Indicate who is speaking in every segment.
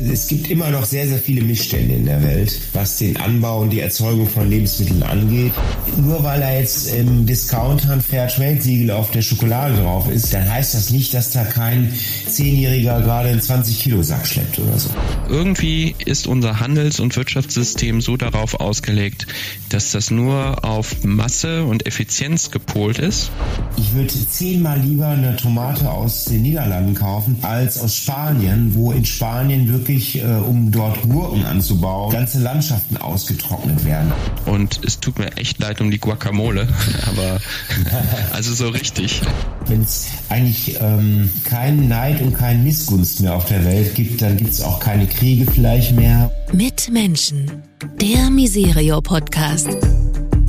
Speaker 1: Es gibt immer noch sehr, sehr viele Missstände in der Welt, was den Anbau und die Erzeugung von Lebensmitteln angeht. Nur weil da jetzt im Discounter ein Fairtrade-Siegel auf der Schokolade drauf ist, dann heißt das nicht, dass da kein Zehnjähriger gerade einen 20-Kilo-Sack schleppt oder so.
Speaker 2: Irgendwie ist unser Handels- und Wirtschaftssystem so darauf ausgelegt, dass das nur auf Masse und Effizienz gepolt ist.
Speaker 1: Ich würde zehnmal lieber eine Tomate aus den Niederlanden kaufen als aus Spanien, wo in Spanien wirklich, äh, um dort Gurken anzubauen, ganze Landschaften ausgetrocknet werden.
Speaker 2: Und es tut mir echt leid um die Guacamole, aber also so richtig.
Speaker 1: Wenn es eigentlich ähm, keinen Neid und keinen Missgunst mehr auf der Welt gibt, dann gibt es auch keine Kriege vielleicht mehr.
Speaker 3: Mit Menschen. Der Miserio Podcast.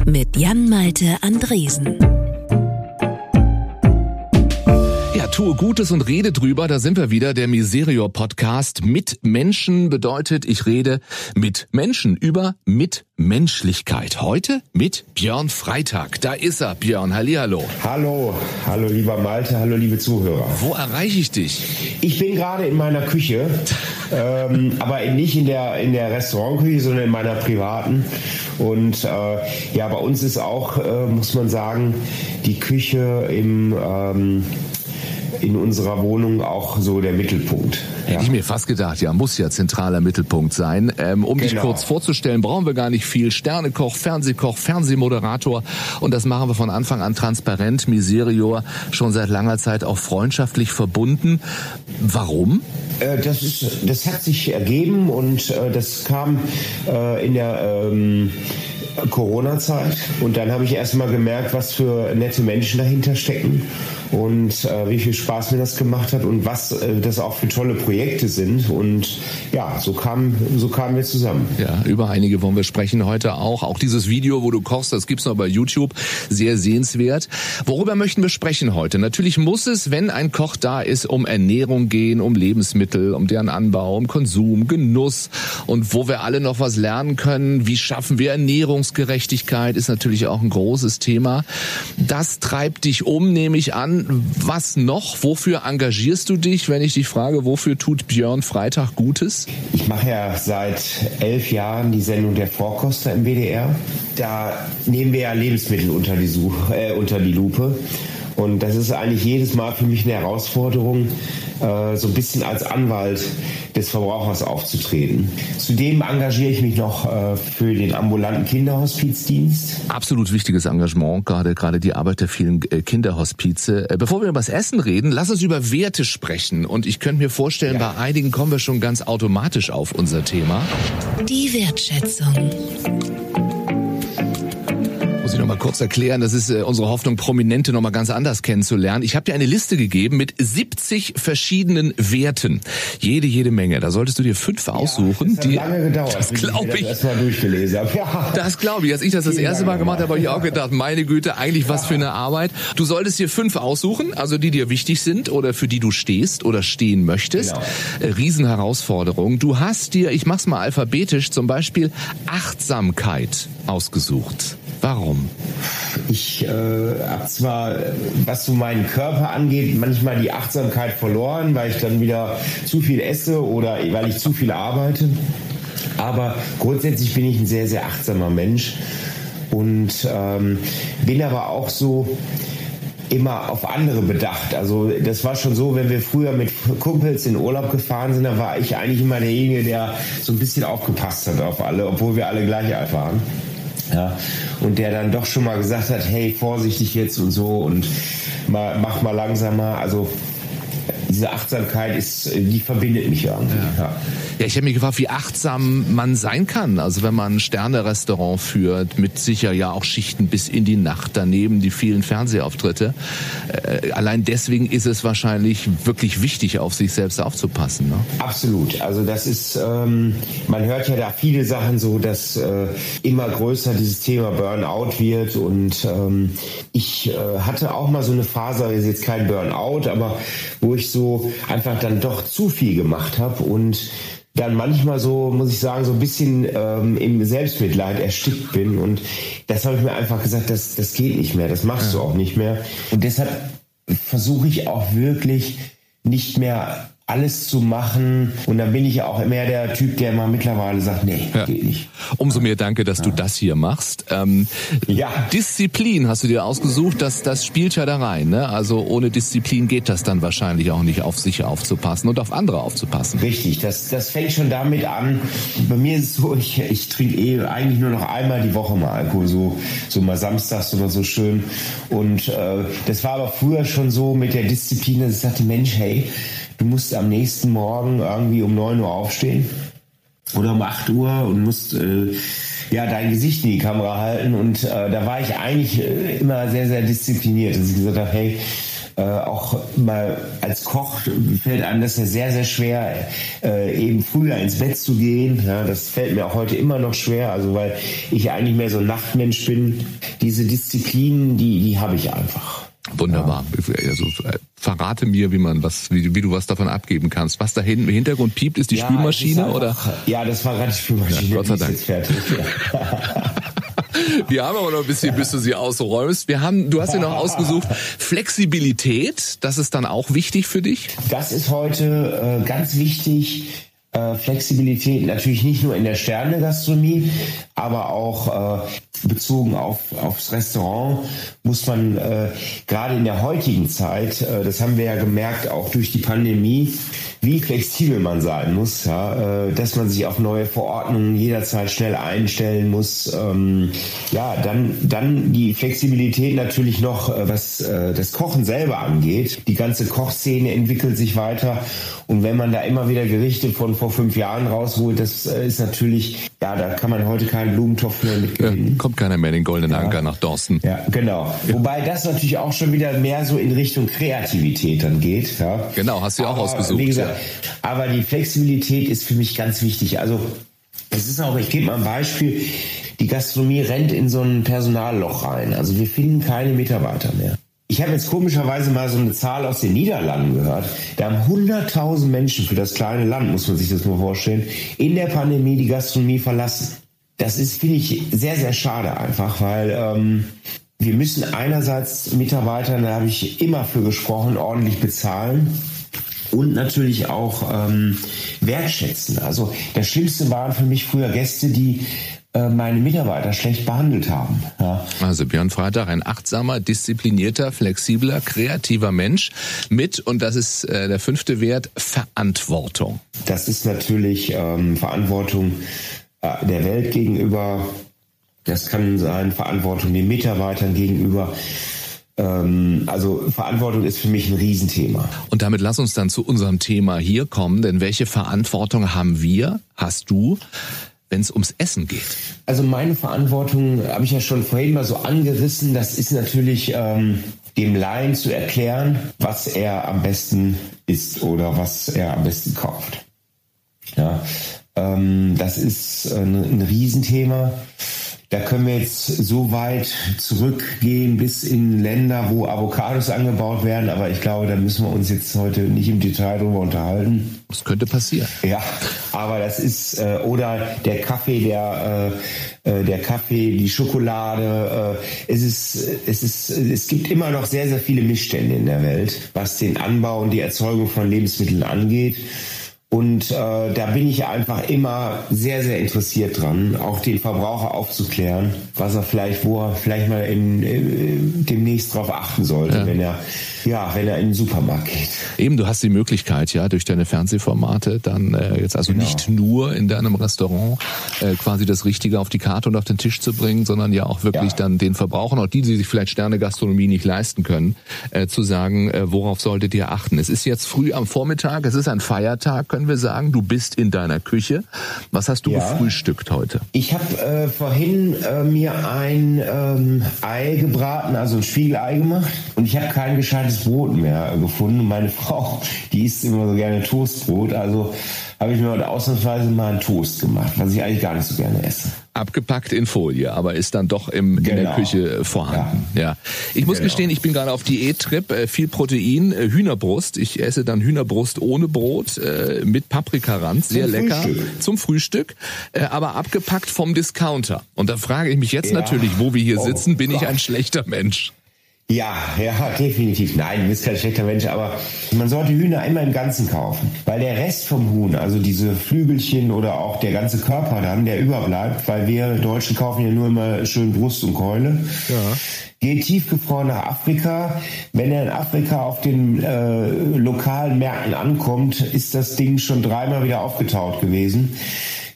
Speaker 3: Mit Jan-Malte Andresen.
Speaker 4: Tue Gutes und rede drüber. Da sind wir wieder, der Miserior Podcast. Mit Menschen bedeutet, ich rede mit Menschen über Mitmenschlichkeit. Heute mit Björn Freitag. Da ist er, Björn. Hallihallo.
Speaker 1: Hallo, hallo lieber Malte, hallo liebe Zuhörer.
Speaker 4: Wo erreiche ich dich?
Speaker 1: Ich bin gerade in meiner Küche, ähm, aber nicht in der, in der Restaurantküche, sondern in meiner privaten. Und äh, ja, bei uns ist auch, äh, muss man sagen, die Küche im ähm, in unserer Wohnung auch so der Mittelpunkt.
Speaker 4: Ja. Hätte ich mir fast gedacht, ja, muss ja zentraler Mittelpunkt sein. Ähm, um genau. dich kurz vorzustellen, brauchen wir gar nicht viel. Sternekoch, Fernsehkoch, Fernsehmoderator und das machen wir von Anfang an transparent. Miserior schon seit langer Zeit auch freundschaftlich verbunden. Warum?
Speaker 1: Äh, das, ist, das hat sich ergeben und äh, das kam äh, in der ähm, Corona-Zeit und dann habe ich erst mal gemerkt, was für nette Menschen dahinter stecken und äh, wie viel Spaß mir das gemacht hat und was äh, das auch für tolle Projekte sind. Und ja, so kamen so kamen wir zusammen.
Speaker 4: Ja, über einige wollen wir sprechen heute auch. Auch dieses Video, wo du kochst, das gibt's noch bei YouTube, sehr sehenswert. Worüber möchten wir sprechen heute? Natürlich muss es, wenn ein Koch da ist, um Ernährung gehen, um Lebensmittel, um deren Anbau, um Konsum, Genuss und wo wir alle noch was lernen können. Wie schaffen wir Ernährungsgerechtigkeit? Ist natürlich auch ein großes Thema. Das treibt dich um, nehme ich an was noch? Wofür engagierst du dich, wenn ich dich frage, wofür tut Björn Freitag Gutes?
Speaker 1: Ich mache ja seit elf Jahren die Sendung Der Vorkoster im WDR. Da nehmen wir ja Lebensmittel unter die, Suche, äh, unter die Lupe. Und das ist eigentlich jedes Mal für mich eine Herausforderung, äh, so ein bisschen als Anwalt des Verbrauchers aufzutreten. Zudem engagiere ich mich noch äh, für den ambulanten Kinderhospizdienst.
Speaker 4: Absolut wichtiges Engagement, gerade gerade die Arbeit der vielen äh, Kinderhospize. Bevor wir über das Essen reden, lass uns über Werte sprechen. Und ich könnte mir vorstellen, ja. bei einigen kommen wir schon ganz automatisch auf unser Thema.
Speaker 3: Die Wertschätzung
Speaker 4: noch mal kurz erklären. Das ist äh, unsere Hoffnung, Prominente noch mal ganz anders kennenzulernen. Ich habe dir eine Liste gegeben mit 70 verschiedenen Werten. Jede, jede Menge. Da solltest du dir fünf ja, aussuchen.
Speaker 1: Das hat
Speaker 4: die,
Speaker 1: lange gedauert,
Speaker 4: das glaube ich.
Speaker 1: Das. Ja.
Speaker 4: das glaube ich. Als ich das das erste Mal gemacht habe, habe ich auch gedacht, meine Güte, eigentlich was für eine Arbeit. Du solltest dir fünf aussuchen, also die dir wichtig sind oder für die du stehst oder stehen möchtest. Genau. Äh, Riesenherausforderung. Du hast dir, ich mach's mal alphabetisch, zum Beispiel Achtsamkeit ausgesucht. Warum?
Speaker 1: Ich äh, habe zwar, was so meinen Körper angeht, manchmal die Achtsamkeit verloren, weil ich dann wieder zu viel esse oder weil ich zu viel arbeite. Aber grundsätzlich bin ich ein sehr, sehr achtsamer Mensch und ähm, bin aber auch so immer auf andere bedacht. Also das war schon so, wenn wir früher mit Kumpels in Urlaub gefahren sind, dann war ich eigentlich immer derjenige, der so ein bisschen aufgepasst hat auf alle, obwohl wir alle gleich alt waren. Ja, und der dann doch schon mal gesagt hat, hey, vorsichtig jetzt und so und mach mal langsamer. Also diese Achtsamkeit ist, die verbindet mich irgendwie.
Speaker 4: Ja. ja. ja ich habe mich gefragt, wie achtsam man sein kann. Also wenn man ein Sterne-Restaurant führt, mit sicher ja auch Schichten bis in die Nacht, daneben die vielen Fernsehauftritte. Äh, allein deswegen ist es wahrscheinlich wirklich wichtig, auf sich selbst aufzupassen. Ne?
Speaker 1: Absolut. Also das ist, ähm, man hört ja da viele Sachen so, dass äh, immer größer dieses Thema Burnout wird. Und ähm, ich äh, hatte auch mal so eine Phase, ist jetzt kein Burnout, aber wo ich so so einfach dann doch zu viel gemacht habe und dann manchmal so, muss ich sagen, so ein bisschen ähm, im Selbstmitleid erstickt bin. Und das habe ich mir einfach gesagt, das, das geht nicht mehr, das machst ja. du auch nicht mehr. Und deshalb versuche ich auch wirklich nicht mehr alles zu machen. Und dann bin ich ja auch mehr der Typ, der mal mittlerweile sagt, nee, ja. geht nicht.
Speaker 4: Umso mehr danke, dass ja. du das hier machst. Ähm, ja. Disziplin hast du dir ausgesucht, das, das spielt ja da rein. Ne? Also ohne Disziplin geht das dann wahrscheinlich auch nicht, auf sich aufzupassen und auf andere aufzupassen.
Speaker 1: Richtig, das, das fängt schon damit an. Bei mir ist es so, ich, ich trinke eh eigentlich nur noch einmal die Woche mal Alkohol, so, so mal samstags oder so schön. Und äh, das war aber früher schon so mit der Disziplin, dass ich sagte, Mensch, hey, du musst am nächsten Morgen irgendwie um 9 Uhr aufstehen oder um 8 Uhr und musst äh, ja dein Gesicht in die Kamera halten. Und äh, da war ich eigentlich äh, immer sehr, sehr diszipliniert, dass ich gesagt habe, hey, äh, auch mal als Koch fällt einem das ja sehr, sehr schwer, äh, eben früher ins Bett zu gehen. Ja, das fällt mir auch heute immer noch schwer, also weil ich eigentlich mehr so ein Nachtmensch bin. Diese Disziplinen, die, die habe ich einfach.
Speaker 4: Wunderbar. Also, äh, verrate mir, wie man was, wie, wie, du was davon abgeben kannst. Was da hinten im Hintergrund piept, ist die ja, Spülmaschine einfach, oder?
Speaker 1: Ja, das war gerade die Spülmaschine. Ja,
Speaker 4: Gott sei Dank. Fertig, Wir haben aber noch ein bisschen, bis du sie ausräumst. Wir haben, du hast dir noch ausgesucht, Flexibilität. Das ist dann auch wichtig für dich?
Speaker 1: Das ist heute äh, ganz wichtig äh, Flexibilität natürlich nicht nur in der Sterne-Gastronomie, aber auch äh, bezogen auf, aufs Restaurant muss man äh, gerade in der heutigen Zeit, äh, das haben wir ja gemerkt, auch durch die Pandemie, wie flexibel man sein muss, ja, äh, dass man sich auf neue Verordnungen jederzeit schnell einstellen muss. Ähm, ja, dann, dann die Flexibilität natürlich noch, äh, was äh, das Kochen selber angeht. Die ganze Kochszene entwickelt sich weiter und wenn man da immer wieder Gerichte von vor fünf Jahren rausholt, das äh, ist natürlich, ja, da kann man heute keinen Blumentopf mehr mitgewinnen.
Speaker 4: Ja, kommt keiner mehr in den goldenen ja. Anker nach Dorsten.
Speaker 1: Ja, genau. Ja. Wobei das natürlich auch schon wieder mehr so in Richtung Kreativität dann geht. Ja.
Speaker 4: Genau, hast du ja auch ausgesucht. Wie gesagt,
Speaker 1: aber die Flexibilität ist für mich ganz wichtig. Also es ist auch, ich gebe mal ein Beispiel, die Gastronomie rennt in so ein Personalloch rein. Also wir finden keine Mitarbeiter mehr. Ich habe jetzt komischerweise mal so eine Zahl aus den Niederlanden gehört. Da haben 100.000 Menschen für das kleine Land, muss man sich das mal vorstellen, in der Pandemie die Gastronomie verlassen. Das ist, finde ich, sehr, sehr schade einfach, weil ähm, wir müssen einerseits Mitarbeiter, da habe ich immer für gesprochen, ordentlich bezahlen und natürlich auch ähm, wertschätzen. Also das Schlimmste waren für mich früher Gäste, die meine Mitarbeiter schlecht behandelt haben. Ja.
Speaker 4: Also Björn Freitag, ein achtsamer, disziplinierter, flexibler, kreativer Mensch mit, und das ist äh, der fünfte Wert, Verantwortung.
Speaker 1: Das ist natürlich ähm, Verantwortung äh, der Welt gegenüber. Das kann sein Verantwortung den Mitarbeitern gegenüber. Ähm, also Verantwortung ist für mich ein Riesenthema.
Speaker 4: Und damit lass uns dann zu unserem Thema hier kommen, denn welche Verantwortung haben wir, hast du, wenn es ums Essen geht?
Speaker 1: Also meine Verantwortung habe ich ja schon vorhin mal so angerissen. Das ist natürlich ähm, dem Laien zu erklären, was er am besten isst oder was er am besten kauft. Ja, ähm, das ist ein, ein Riesenthema. Da können wir jetzt so weit zurückgehen bis in Länder, wo Avocados angebaut werden, aber ich glaube, da müssen wir uns jetzt heute nicht im Detail drüber unterhalten.
Speaker 4: Das könnte passieren.
Speaker 1: Ja, aber das ist äh, oder der Kaffee, der äh, äh der Kaffee, die Schokolade. Äh, es ist es ist es gibt immer noch sehr sehr viele Missstände in der Welt, was den Anbau und die Erzeugung von Lebensmitteln angeht. Und äh, da bin ich einfach immer sehr, sehr interessiert dran, auch den Verbraucher aufzuklären, was er vielleicht, wo er vielleicht mal in, äh, demnächst darauf achten sollte, ja. wenn er ja, wenn er in den Supermarkt geht.
Speaker 4: Eben, du hast die Möglichkeit, ja, durch deine Fernsehformate dann äh, jetzt also genau. nicht nur in deinem Restaurant äh, quasi das Richtige auf die Karte und auf den Tisch zu bringen, sondern ja auch wirklich ja. dann den Verbrauchern, auch die, die sich vielleicht Sterne Gastronomie nicht leisten können, äh, zu sagen, äh, worauf solltet ihr achten. Es ist jetzt früh am Vormittag, es ist ein Feiertag, können wir sagen. Du bist in deiner Küche. Was hast du ja. gefrühstückt heute?
Speaker 1: Ich habe äh, vorhin äh, mir ein ähm, Ei gebraten, also ein Spiegelei gemacht und ich habe kein gescheites gescheites Brot mehr gefunden. Meine Frau, die isst immer so gerne Toastbrot, also habe ich mir heute ausnahmsweise mal einen Toast gemacht, was ich eigentlich gar nicht so gerne esse.
Speaker 4: Abgepackt in Folie, aber ist dann doch im, genau. in der genau. Küche vorhanden. Ja. ja. Ich muss genau. gestehen, ich bin gerade auf Diät-Trip, äh, viel Protein, äh, Hühnerbrust. Ich esse dann Hühnerbrust ohne Brot äh, mit Paprikarand, sehr zum lecker Frühstück. zum Frühstück, aber abgepackt vom Discounter. Und da frage ich mich jetzt ja. natürlich, wo wir hier oh sitzen, bin Gott. ich ein schlechter Mensch?
Speaker 1: Ja, ja, definitiv. Nein, du bist kein schlechter Mensch, aber man sollte Hühner immer im Ganzen kaufen. Weil der Rest vom Huhn, also diese Flügelchen oder auch der ganze Körper dann, der überbleibt, weil wir Deutschen kaufen ja nur immer schön Brust und Keule. Ja. Geht tiefgefroren nach Afrika. Wenn er in Afrika auf den äh, lokalen Märkten ankommt, ist das Ding schon dreimal wieder aufgetaut gewesen.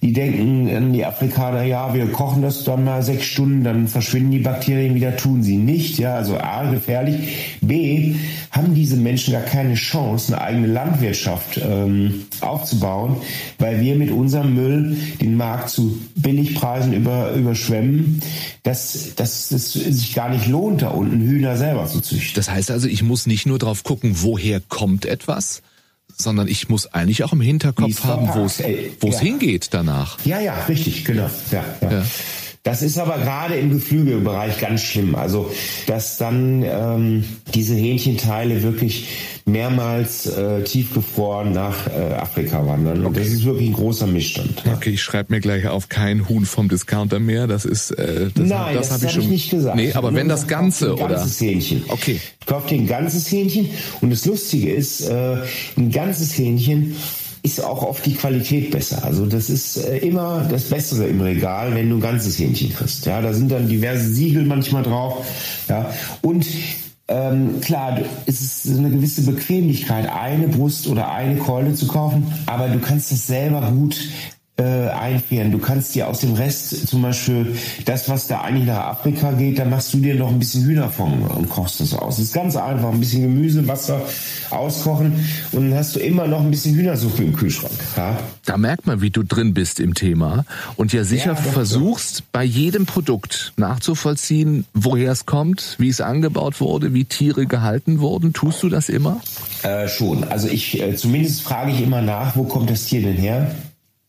Speaker 1: Die denken an die Afrikaner, ja, wir kochen das dann mal sechs Stunden, dann verschwinden die Bakterien wieder, tun sie nicht. Ja, also A, gefährlich. B, haben diese Menschen gar keine Chance, eine eigene Landwirtschaft ähm, aufzubauen, weil wir mit unserem Müll den Markt zu Billigpreisen über, überschwemmen, dass, dass es sich gar nicht lohnt, da unten Hühner selber zu züchten.
Speaker 4: Das heißt also, ich muss nicht nur drauf gucken, woher kommt etwas, sondern ich muss eigentlich auch im Hinterkopf haben, wo es wo es ja. hingeht danach.
Speaker 1: Ja, ja, richtig, genau. Ja, ja. ja. Das ist aber gerade im Geflügelbereich ganz schlimm. Also, dass dann ähm, diese Hähnchenteile wirklich mehrmals äh, tiefgefroren nach äh, Afrika wandern. Und das ist wirklich ein großer Missstand.
Speaker 4: Okay, ich schreibe mir gleich auf kein Huhn vom Discounter mehr. Das ist äh,
Speaker 1: das, Nein, das, das habe ich schon ich nicht gesagt.
Speaker 4: Nee, aber wenn das Ganze
Speaker 1: ein ganzes
Speaker 4: oder
Speaker 1: Hähnchen.
Speaker 4: Okay.
Speaker 1: Ich kaufe dir ein ganzes Hähnchen und das Lustige ist, äh, ein ganzes Hähnchen ist auch oft die Qualität besser. Also das ist äh, immer das Bessere im Regal, wenn du ein ganzes Hähnchen kriegst. Ja, da sind dann diverse Siegel manchmal drauf. Ja, und ähm, klar, es ist eine gewisse Bequemlichkeit, eine Brust oder eine Keule zu kaufen, aber du kannst es selber gut äh, einfrieren. Du kannst dir aus dem Rest zum Beispiel das, was da eigentlich nach Afrika geht, da machst du dir noch ein bisschen Hühnerfond und kochst das aus. Das ist ganz einfach. Ein bisschen Gemüse, Wasser auskochen und dann hast du immer noch ein bisschen Hühnersuppe im Kühlschrank. Ja?
Speaker 4: Da merkt man, wie du drin bist im Thema und ja sicher ja, versuchst, so. bei jedem Produkt nachzuvollziehen, woher es kommt, wie es angebaut wurde, wie Tiere gehalten wurden. Tust du das immer?
Speaker 1: Äh, schon. Also ich, äh, zumindest frage ich immer nach, wo kommt das Tier denn her?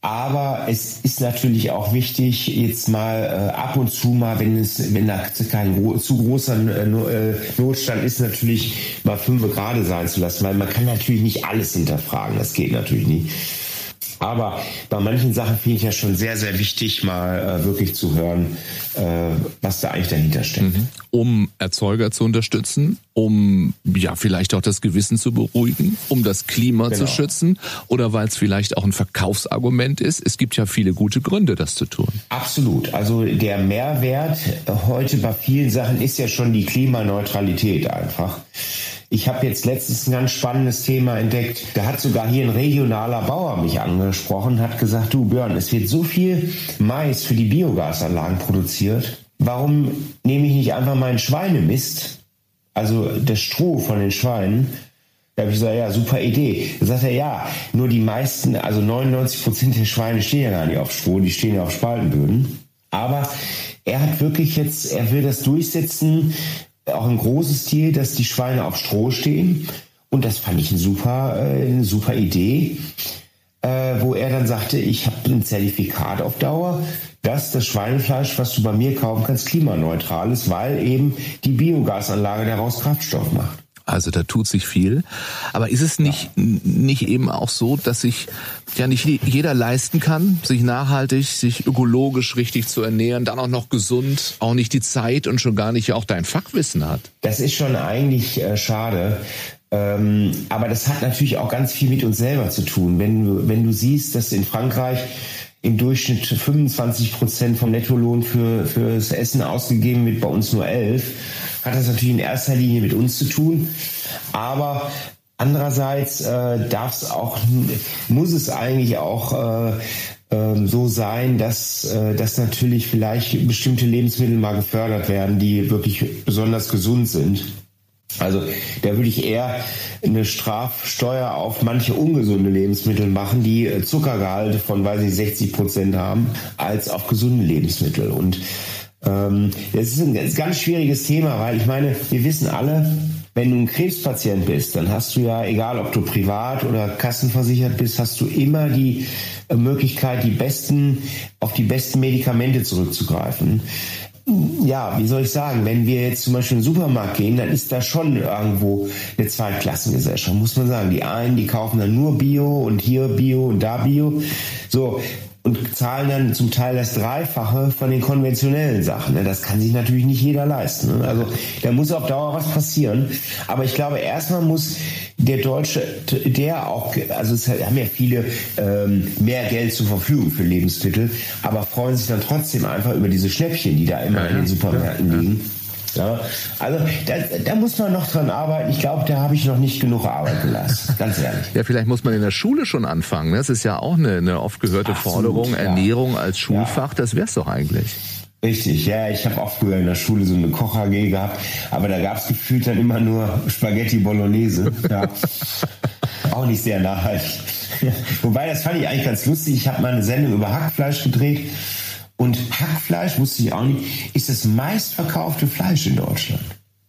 Speaker 1: Aber es ist natürlich auch wichtig, jetzt mal äh, ab und zu mal, wenn es, wenn da kein zu großer äh, äh, Notstand ist, natürlich mal fünf Grad sein zu lassen, weil man kann natürlich nicht alles hinterfragen. Das geht natürlich nicht. Aber bei manchen Sachen finde ich ja schon sehr, sehr wichtig, mal äh, wirklich zu hören, äh, was da eigentlich dahinter steckt. Mhm.
Speaker 4: Um Erzeuger zu unterstützen, um ja vielleicht auch das Gewissen zu beruhigen, um das Klima genau. zu schützen oder weil es vielleicht auch ein Verkaufsargument ist. Es gibt ja viele gute Gründe, das zu tun.
Speaker 1: Absolut. Also der Mehrwert heute bei vielen Sachen ist ja schon die Klimaneutralität einfach. Ich habe jetzt letztens ein ganz spannendes Thema entdeckt. Da hat sogar hier ein regionaler Bauer mich angesprochen, hat gesagt, du Björn, es wird so viel Mais für die Biogasanlagen produziert. Warum nehme ich nicht einfach meinen Schweinemist, also das Stroh von den Schweinen, da habe ich gesagt, ja, super Idee. Da sagt er, ja, nur die meisten, also 99 Prozent der Schweine stehen ja gar nicht auf Stroh, die stehen ja auf Spaltenböden. Aber er hat wirklich jetzt, er will das durchsetzen, auch ein großes Ziel, dass die Schweine auf Stroh stehen. Und das fand ich ein super, äh, eine super Idee, äh, wo er dann sagte, ich habe ein Zertifikat auf Dauer, dass das Schweinefleisch, was du bei mir kaufen kannst, klimaneutral ist, weil eben die Biogasanlage daraus Kraftstoff macht.
Speaker 4: Also da tut sich viel. Aber ist es nicht, ja. nicht eben auch so, dass sich ja nicht jeder leisten kann, sich nachhaltig, sich ökologisch richtig zu ernähren, dann auch noch gesund, auch nicht die Zeit und schon gar nicht auch dein Fachwissen hat?
Speaker 1: Das ist schon eigentlich äh, schade. Ähm, aber das hat natürlich auch ganz viel mit uns selber zu tun. Wenn wenn du siehst, dass in Frankreich im Durchschnitt 25 Prozent vom Nettolohn für, fürs Essen ausgegeben wird, bei uns nur 11 hat das natürlich in erster Linie mit uns zu tun. Aber andererseits äh, darf es auch, muss es eigentlich auch äh, ähm, so sein, dass, äh, dass natürlich vielleicht bestimmte Lebensmittel mal gefördert werden, die wirklich besonders gesund sind. Also da würde ich eher eine Strafsteuer auf manche ungesunde Lebensmittel machen, die äh, Zuckergehalte von, weiß ich, 60 Prozent haben, als auf gesunde Lebensmittel. Und ähm, das ist ein ganz schwieriges Thema, weil ich meine, wir wissen alle, wenn du ein Krebspatient bist, dann hast du ja, egal ob du privat oder kassenversichert bist, hast du immer die äh, Möglichkeit, die besten, auf die besten Medikamente zurückzugreifen. Ja, wie soll ich sagen, wenn wir jetzt zum Beispiel in den Supermarkt gehen, dann ist da schon irgendwo eine Zweitklassengesellschaft, muss man sagen. Die einen, die kaufen dann nur Bio und hier Bio und da Bio. So, und zahlen dann zum Teil das Dreifache von den konventionellen Sachen. Ne? Das kann sich natürlich nicht jeder leisten. Ne? Also da muss auf Dauer was passieren. Aber ich glaube, erstmal muss der Deutsche, der auch, also es haben ja viele ähm, mehr Geld zur Verfügung für Lebensmittel, aber freuen sich dann trotzdem einfach über diese Schnäppchen, die da immer ja, in den Supermärkten ja, liegen. Ja, also da, da muss man noch dran arbeiten. Ich glaube, da habe ich noch nicht genug Arbeit gelassen, ganz ehrlich.
Speaker 4: Ja, vielleicht muss man in der Schule schon anfangen. Das ist ja auch eine, eine oft gehörte Absolut, Forderung. Ja. Ernährung als Schulfach, das wär's doch eigentlich.
Speaker 1: Richtig, ja, ich habe auch früher in der Schule so eine Koch AG gehabt, aber da gab es gefühlt dann immer nur Spaghetti Bolognese. Ja. auch nicht sehr nachhaltig. Wobei, das fand ich eigentlich ganz lustig. Ich habe mal eine Sendung über Hackfleisch gedreht und Hackfleisch, wusste ich auch nicht, ist das meistverkaufte Fleisch in Deutschland.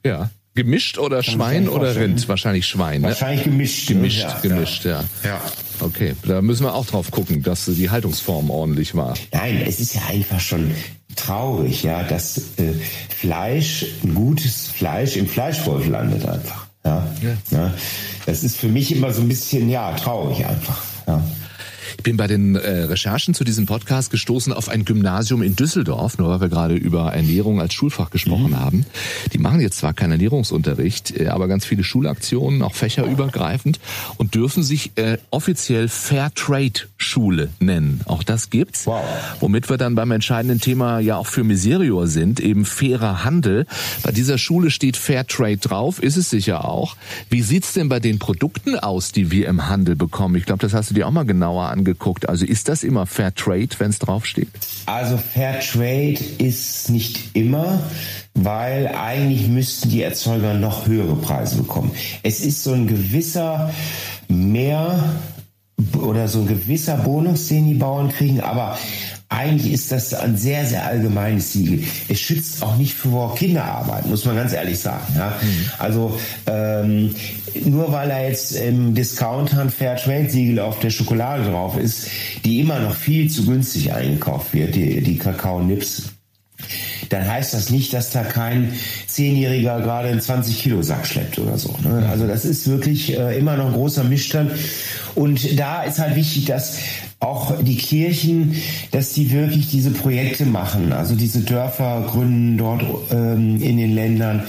Speaker 4: Ja. Gemischt oder Kann Schwein oder Rind? Wahrscheinlich Schwein.
Speaker 1: Ne? Wahrscheinlich gemischt.
Speaker 4: Gemischt, ja, gemischt, ja. ja. Okay, da müssen wir auch drauf gucken, dass die Haltungsform ordentlich war.
Speaker 1: Nein, es ist ja einfach schon traurig, ja, dass äh, Fleisch, ein gutes Fleisch im Fleischwolf landet einfach. Ja? ja. Ja. Das ist für mich immer so ein bisschen, ja, traurig einfach. Ja.
Speaker 4: Ich bin bei den äh, Recherchen zu diesem Podcast gestoßen auf ein Gymnasium in Düsseldorf, nur weil wir gerade über Ernährung als Schulfach gesprochen mhm. haben. Die machen jetzt zwar keinen Ernährungsunterricht, äh, aber ganz viele Schulaktionen, auch fächerübergreifend und dürfen sich äh, offiziell Fairtrade Schule nennen. Auch das gibt's. Wow. Womit wir dann beim entscheidenden Thema ja auch für Miserior sind, eben fairer Handel. Bei dieser Schule steht Fairtrade drauf, ist es sicher auch. Wie sieht's denn bei den Produkten aus, die wir im Handel bekommen? Ich glaube, das hast du dir auch mal genauer angeguckt angeguckt. Also ist das immer Fair Trade, wenn es draufsteht?
Speaker 1: Also Fair Trade ist nicht immer, weil eigentlich müssten die Erzeuger noch höhere Preise bekommen. Es ist so ein gewisser mehr oder so ein gewisser Bonus, den die Bauern kriegen, aber eigentlich ist das ein sehr, sehr allgemeines Siegel. Es schützt auch nicht vor Kinderarbeit, muss man ganz ehrlich sagen. Ja? Mhm. Also ähm, nur weil da jetzt im Discounter ein Fairtrade-Siegel auf der Schokolade drauf ist, die immer noch viel zu günstig eingekauft wird, die, die Kakao-Nips, dann heißt das nicht, dass da kein Zehnjähriger gerade einen 20-Kilo-Sack schleppt oder so. Ne? Also das ist wirklich äh, immer noch ein großer Mischstand. Und da ist halt wichtig, dass auch die Kirchen, dass die wirklich diese Projekte machen, also diese Dörfer gründen dort ähm, in den Ländern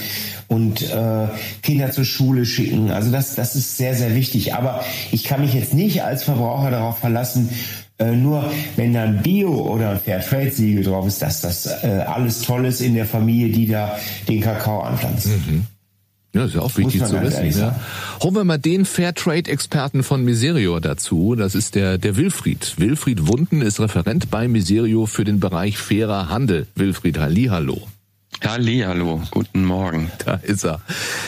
Speaker 1: und äh, Kinder zur Schule schicken. Also das, das ist sehr, sehr wichtig. Aber ich kann mich jetzt nicht als Verbraucher darauf verlassen, äh, nur wenn da ein Bio oder ein Fairtrade-Siegel drauf ist, dass das äh, alles toll ist in der Familie, die da den Kakao anpflanzt. Mhm.
Speaker 4: Ja, ist ja auch wichtig zu wissen. Ja. Holen wir mal den Fairtrade-Experten von Miserio dazu. Das ist der, der Wilfried. Wilfried Wunden ist Referent bei Miserio für den Bereich fairer Handel. Wilfried, Hallihallo.
Speaker 2: Hallihallo, guten Morgen.
Speaker 4: Da ist er.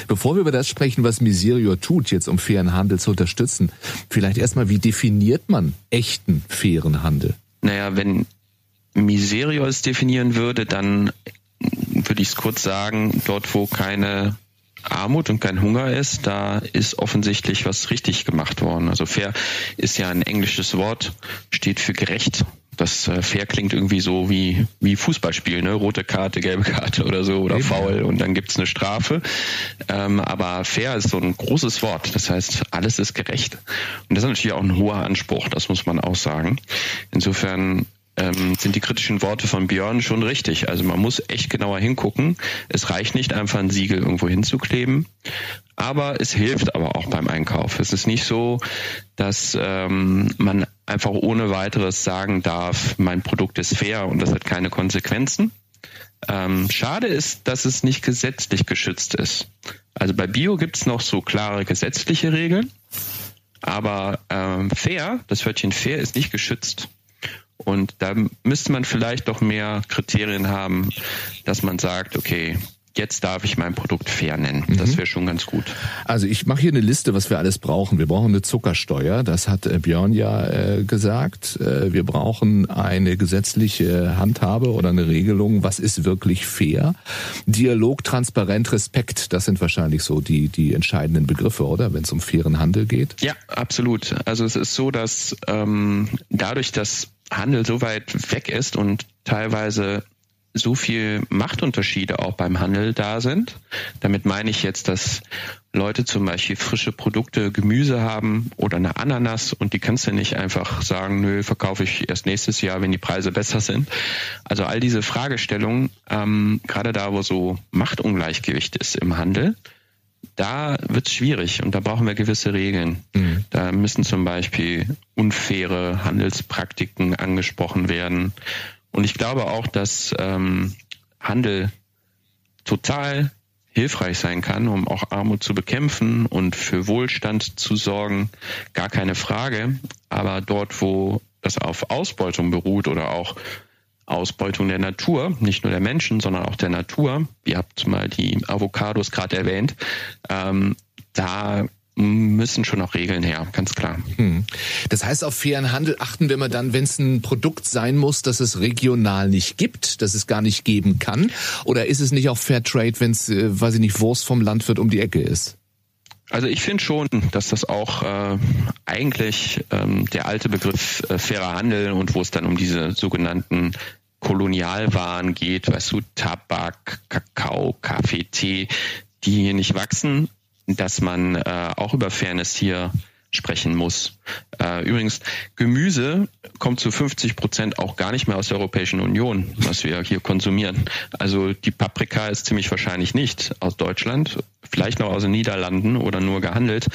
Speaker 4: Bevor wir über das sprechen, was Miserio tut, jetzt um fairen Handel zu unterstützen, vielleicht erstmal, wie definiert man echten fairen Handel?
Speaker 2: Naja, wenn Miserio es definieren würde, dann würde ich es kurz sagen, dort wo keine Armut und kein Hunger ist, da ist offensichtlich was richtig gemacht worden. Also fair ist ja ein englisches Wort, steht für gerecht. Das äh, fair klingt irgendwie so wie, wie Fußballspiel, ne? Rote Karte, gelbe Karte oder so oder faul und dann gibt's eine Strafe. Ähm, aber fair ist so ein großes Wort. Das heißt, alles ist gerecht. Und das ist natürlich auch ein hoher Anspruch, das muss man auch sagen. Insofern ähm, sind die kritischen Worte von Björn schon richtig. Also man muss echt genauer hingucken. Es reicht nicht einfach ein Siegel irgendwo hinzukleben, aber es hilft aber auch beim Einkauf. Es ist nicht so, dass ähm, man einfach ohne weiteres sagen darf, mein Produkt ist fair und das hat keine Konsequenzen. Ähm, schade ist, dass es nicht gesetzlich geschützt ist. Also bei Bio gibt es noch so klare gesetzliche Regeln, aber ähm, fair, das Wörtchen fair ist nicht geschützt. Und da müsste man vielleicht doch mehr Kriterien haben, dass man sagt, okay, jetzt darf ich mein Produkt fair nennen. Das mhm. wäre schon ganz gut.
Speaker 4: Also ich mache hier eine Liste, was wir alles brauchen. Wir brauchen eine Zuckersteuer, das hat äh, Björn ja äh, gesagt. Äh, wir brauchen eine gesetzliche Handhabe oder eine Regelung, was ist wirklich fair. Dialog, Transparent, Respekt, das sind wahrscheinlich so die, die entscheidenden Begriffe, oder? Wenn es um fairen Handel geht.
Speaker 2: Ja, absolut. Also es ist so, dass ähm, dadurch, dass Handel so weit weg ist und teilweise so viel Machtunterschiede auch beim Handel da sind. Damit meine ich jetzt, dass Leute zum Beispiel frische Produkte, Gemüse haben oder eine Ananas und die kannst du nicht einfach sagen, nö, verkaufe ich erst nächstes Jahr, wenn die Preise besser sind. Also all diese Fragestellungen, ähm, gerade da, wo so Machtungleichgewicht ist im Handel, da wird es schwierig und da brauchen wir gewisse Regeln. Mhm. Da müssen zum Beispiel unfaire Handelspraktiken angesprochen werden. Und ich glaube auch, dass ähm, Handel total hilfreich sein kann, um auch Armut zu bekämpfen und für Wohlstand zu sorgen, gar keine Frage. Aber dort, wo das auf Ausbeutung beruht oder auch Ausbeutung der Natur, nicht nur der Menschen, sondern auch der Natur. Ihr habt mal die Avocados gerade erwähnt. Ähm, da müssen schon noch Regeln her, ganz klar. Hm.
Speaker 4: Das heißt, auf fairen Handel achten wir immer dann, wenn es ein Produkt sein muss, das es regional nicht gibt, das es gar nicht geben kann? Oder ist es nicht auch Fair Trade, wenn es, äh, weiß ich nicht, Wurst vom Landwirt um die Ecke ist?
Speaker 2: Also ich finde schon, dass das auch äh, eigentlich ähm, der alte Begriff äh, fairer Handel und wo es dann um diese sogenannten Kolonialwaren geht, weißt du, Tabak, Kakao, Kaffee, Tee, die hier nicht wachsen, dass man äh, auch über Fairness hier sprechen muss. Äh, übrigens, Gemüse kommt zu 50 Prozent auch gar nicht mehr aus der Europäischen Union, was wir hier konsumieren. Also die Paprika ist ziemlich wahrscheinlich nicht aus Deutschland, vielleicht noch aus den Niederlanden oder nur gehandelt.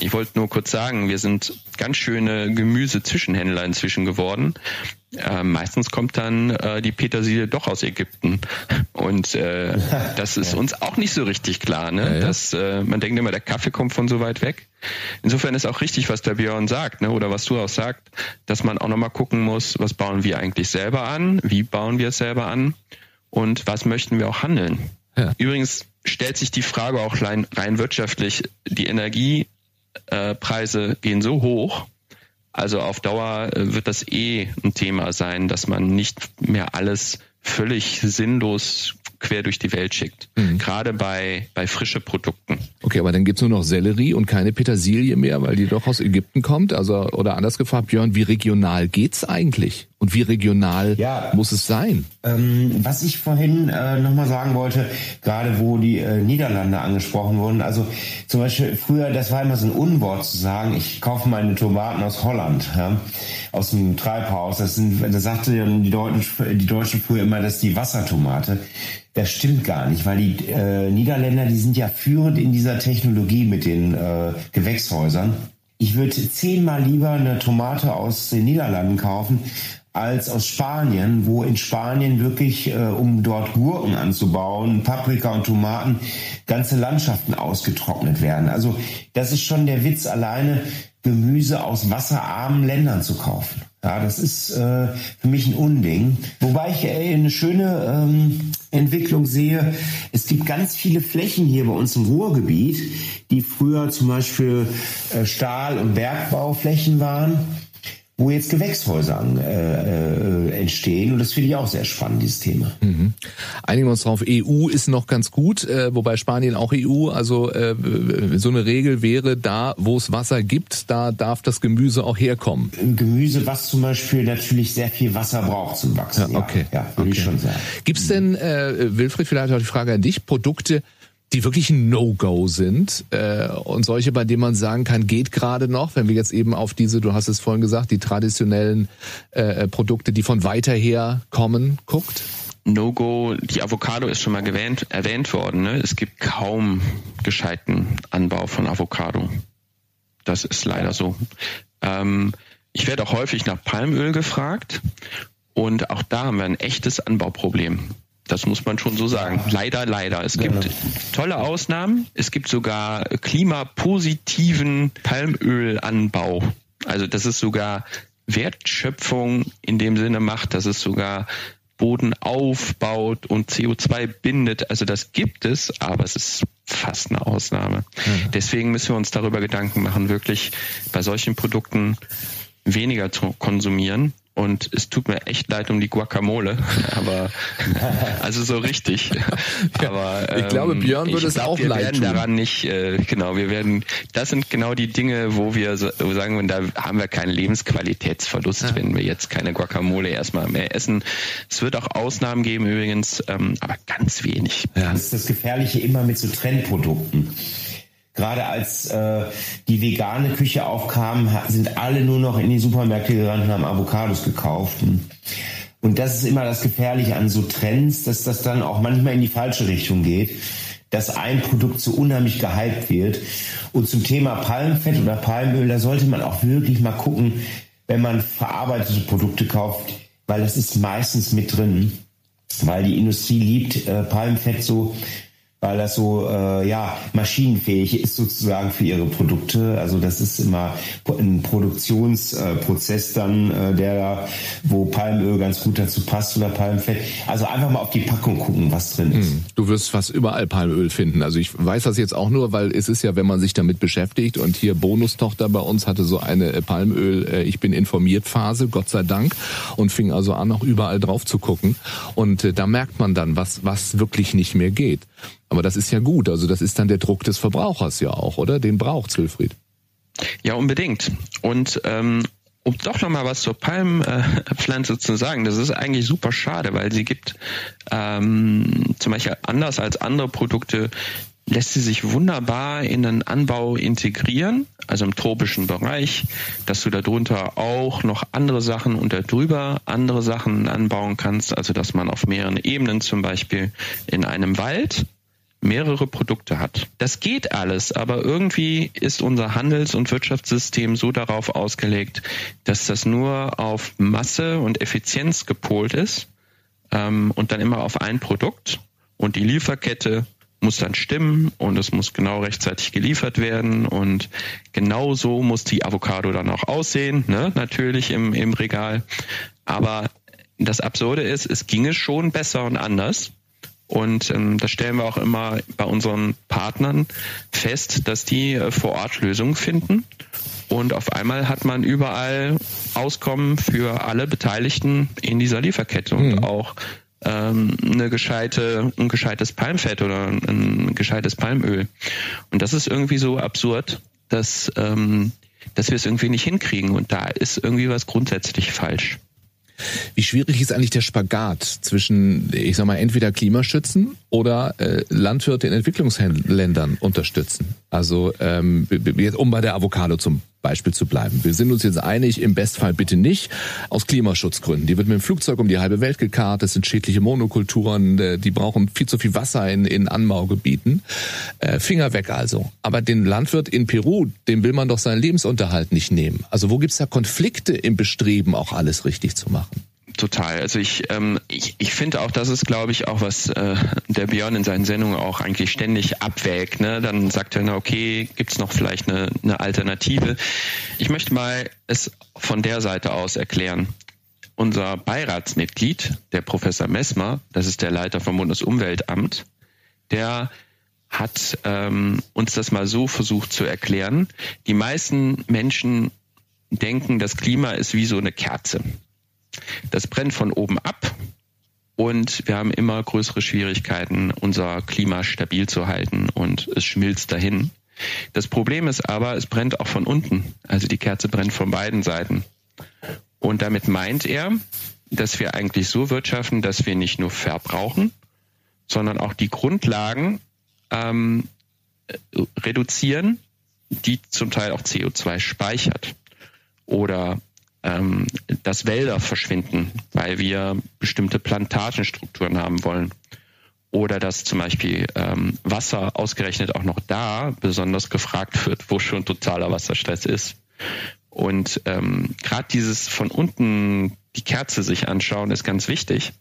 Speaker 2: Ich wollte nur kurz sagen, wir sind ganz schöne Gemüse-Zwischenhändler inzwischen geworden. Äh, meistens kommt dann äh, die Petersilie doch aus Ägypten. Und äh, das ist uns auch nicht so richtig klar. Ne? Ja, ja. Dass, äh, man denkt immer, der Kaffee kommt von so weit weg. Insofern ist auch richtig, was der Björn sagt, ne? oder was du auch sagst, dass man auch nochmal gucken muss, was bauen wir eigentlich selber an, wie bauen wir es selber an und was möchten wir auch handeln. Ja. Übrigens stellt sich die Frage auch rein, rein wirtschaftlich, die Energie äh, gehen so hoch, also auf Dauer äh, wird das eh ein Thema sein, dass man nicht mehr alles völlig sinnlos quer durch die Welt schickt. Mhm. Gerade bei, bei frische Produkten.
Speaker 4: Okay, aber dann gibt's nur noch Sellerie und keine Petersilie mehr, weil die doch aus Ägypten kommt. Also, oder anders gefragt, Björn, wie regional geht's eigentlich? Und wie regional ja, muss es sein?
Speaker 1: Ähm, was ich vorhin äh, nochmal sagen wollte, gerade wo die äh, Niederlande angesprochen wurden, also zum Beispiel früher, das war immer so ein Unwort zu sagen, ich kaufe meine Tomaten aus Holland, ja, aus dem Treibhaus. Das, sind, das sagte die Deutschen, die Deutschen früher immer, das ist die Wassertomate. Das stimmt gar nicht, weil die äh, Niederländer, die sind ja führend in dieser Technologie mit den äh, Gewächshäusern. Ich würde zehnmal lieber eine Tomate aus den Niederlanden kaufen als aus Spanien, wo in Spanien wirklich, äh, um dort Gurken anzubauen, Paprika und Tomaten, ganze Landschaften ausgetrocknet werden. Also das ist schon der Witz alleine, Gemüse aus wasserarmen Ländern zu kaufen. Ja, das ist äh, für mich ein Unding. Wobei ich äh, eine schöne ähm, Entwicklung sehe. Es gibt ganz viele Flächen hier bei uns im Ruhrgebiet, die früher zum Beispiel äh, Stahl- und Bergbauflächen waren wo jetzt Gewächshäuser äh, äh, entstehen. Und das finde ich auch sehr spannend, dieses Thema. Mhm.
Speaker 4: Einigen wir uns drauf, EU ist noch ganz gut, äh, wobei Spanien auch EU, also äh, so eine Regel wäre, da wo es Wasser gibt, da darf das Gemüse auch herkommen.
Speaker 1: Gemüse, was zum Beispiel natürlich sehr viel Wasser braucht zum Wachsen.
Speaker 4: Ja, okay. Ja, würde okay. ich schon sagen. Gibt es denn, äh, Wilfried, vielleicht auch die Frage an dich, Produkte, die wirklich ein No-Go sind äh, und solche, bei denen man sagen kann, geht gerade noch, wenn wir jetzt eben auf diese, du hast es vorhin gesagt, die traditionellen äh, Produkte, die von weiter her kommen, guckt?
Speaker 2: No-Go, die Avocado ist schon mal erwähnt, erwähnt worden. Ne? Es gibt kaum gescheiten Anbau von Avocado. Das ist leider so. Ähm, ich werde auch häufig nach Palmöl gefragt und auch da haben wir ein echtes Anbauproblem. Das muss man schon so sagen. Leider, leider. Es gibt tolle Ausnahmen. Es gibt sogar klimapositiven Palmölanbau. Also das ist sogar Wertschöpfung in dem Sinne macht, dass es sogar Boden aufbaut und CO2 bindet. Also das gibt es, aber es ist fast eine Ausnahme. Mhm. Deswegen müssen wir uns darüber Gedanken machen, wirklich bei solchen Produkten weniger zu konsumieren Und es tut mir echt leid um die Guacamole, aber also so richtig.
Speaker 4: Aber ähm, ich glaube, Björn würde es auch
Speaker 2: wir
Speaker 4: leid
Speaker 2: werden
Speaker 4: tun.
Speaker 2: daran nicht, äh, genau, wir werden, das sind genau die Dinge, wo wir so, sagen, da haben wir keinen Lebensqualitätsverlust, ja. wenn wir jetzt keine Guacamole erstmal mehr essen. Es wird auch Ausnahmen geben übrigens, ähm, aber ganz wenig.
Speaker 1: Ja. Das ist das Gefährliche immer mit so Trendprodukten. Gerade als äh, die vegane Küche aufkam, sind alle nur noch in die Supermärkte gerannt und haben Avocados gekauft. Und das ist immer das Gefährliche an so Trends, dass das dann auch manchmal in die falsche Richtung geht, dass ein Produkt so unheimlich gehypt wird. Und zum Thema Palmfett oder Palmöl, da sollte man auch wirklich mal gucken, wenn man verarbeitete Produkte kauft, weil das ist meistens mit drin, weil die Industrie liebt äh, Palmfett so weil das so äh, ja maschinenfähig ist sozusagen für ihre Produkte. Also das ist immer ein Produktionsprozess dann, äh, der wo Palmöl ganz gut dazu passt oder Palmfett. Also einfach mal auf die Packung gucken, was drin ist. Hm.
Speaker 4: Du wirst fast überall Palmöl finden. Also ich weiß das jetzt auch nur, weil es ist ja, wenn man sich damit beschäftigt und hier Bonustochter bei uns hatte so eine äh, Palmöl, äh, ich bin informiert Phase, Gott sei Dank, und fing also an, auch überall drauf zu gucken. Und äh, da merkt man dann, was was wirklich nicht mehr geht. Aber das ist ja gut. Also das ist dann der Druck des Verbrauchers ja auch, oder? Den braucht Wilfried.
Speaker 2: Ja, unbedingt. Und ähm, um doch noch mal was zur Palmpflanze zu sagen, das ist eigentlich super schade, weil sie gibt ähm, zum Beispiel anders als andere Produkte lässt sie sich wunderbar in den Anbau integrieren, also im tropischen Bereich, dass du darunter auch noch andere Sachen und darüber andere Sachen anbauen kannst, also dass man auf mehreren Ebenen zum Beispiel in einem Wald mehrere Produkte hat. Das geht alles, aber irgendwie ist unser Handels- und Wirtschaftssystem so darauf ausgelegt, dass das nur auf Masse und Effizienz gepolt ist ähm, und dann immer auf ein Produkt und die Lieferkette muss dann stimmen und es muss genau rechtzeitig geliefert werden und genau so muss die Avocado dann auch aussehen, ne? natürlich im, im Regal. Aber das Absurde ist, es ginge schon besser und anders. Und ähm, das stellen wir auch immer bei unseren Partnern fest, dass die äh, vor Ort Lösungen finden. Und auf einmal hat man überall Auskommen für alle Beteiligten in dieser Lieferkette und mhm. auch ähm, eine gescheite, ein gescheites Palmfett oder ein, ein gescheites Palmöl. Und das ist irgendwie so absurd, dass, ähm, dass wir es irgendwie nicht hinkriegen. Und da ist irgendwie was grundsätzlich falsch.
Speaker 4: Wie schwierig ist eigentlich der Spagat zwischen, ich sag mal, entweder Klimaschützen oder äh, Landwirte in Entwicklungsländern unterstützen? Also ähm, um bei der Avocado zum Beispiel zu bleiben. Wir sind uns jetzt einig, im Bestfall bitte nicht, aus Klimaschutzgründen. Die wird mit dem Flugzeug um die halbe Welt gekarrt, das sind schädliche Monokulturen, äh, die brauchen viel zu viel Wasser in, in Anbaugebieten. Äh, Finger weg also. Aber den Landwirt in Peru, dem will man doch seinen Lebensunterhalt nicht nehmen. Also wo gibt's da Konflikte im Bestreben, auch alles richtig zu machen?
Speaker 2: Total. Also ich, ähm, ich, ich finde auch, das ist, glaube ich, auch was äh, der Björn in seinen Sendungen auch eigentlich ständig abwägt. Ne? Dann sagt er, na okay, gibt's noch vielleicht eine, eine Alternative? Ich möchte mal es von der Seite aus erklären. Unser Beiratsmitglied, der Professor Messmer, das ist der Leiter vom Bundesumweltamt, der hat ähm, uns das mal so versucht zu erklären. Die meisten Menschen denken, das Klima ist wie so eine Kerze. Das brennt von oben ab und wir haben immer größere Schwierigkeiten, unser Klima stabil zu halten und es schmilzt dahin. Das Problem ist aber, es brennt auch von unten. Also die Kerze brennt von beiden Seiten. Und damit meint er, dass wir eigentlich so wirtschaften, dass wir nicht nur verbrauchen, sondern auch die Grundlagen ähm, reduzieren, die zum Teil auch CO2 speichert. Oder ähm, dass Wälder verschwinden, weil wir bestimmte Plantagenstrukturen haben wollen. Oder dass zum Beispiel ähm, Wasser ausgerechnet auch noch da besonders gefragt wird, wo schon totaler Wasserstress ist. Und ähm, gerade dieses von unten die Kerze sich anschauen ist ganz wichtig.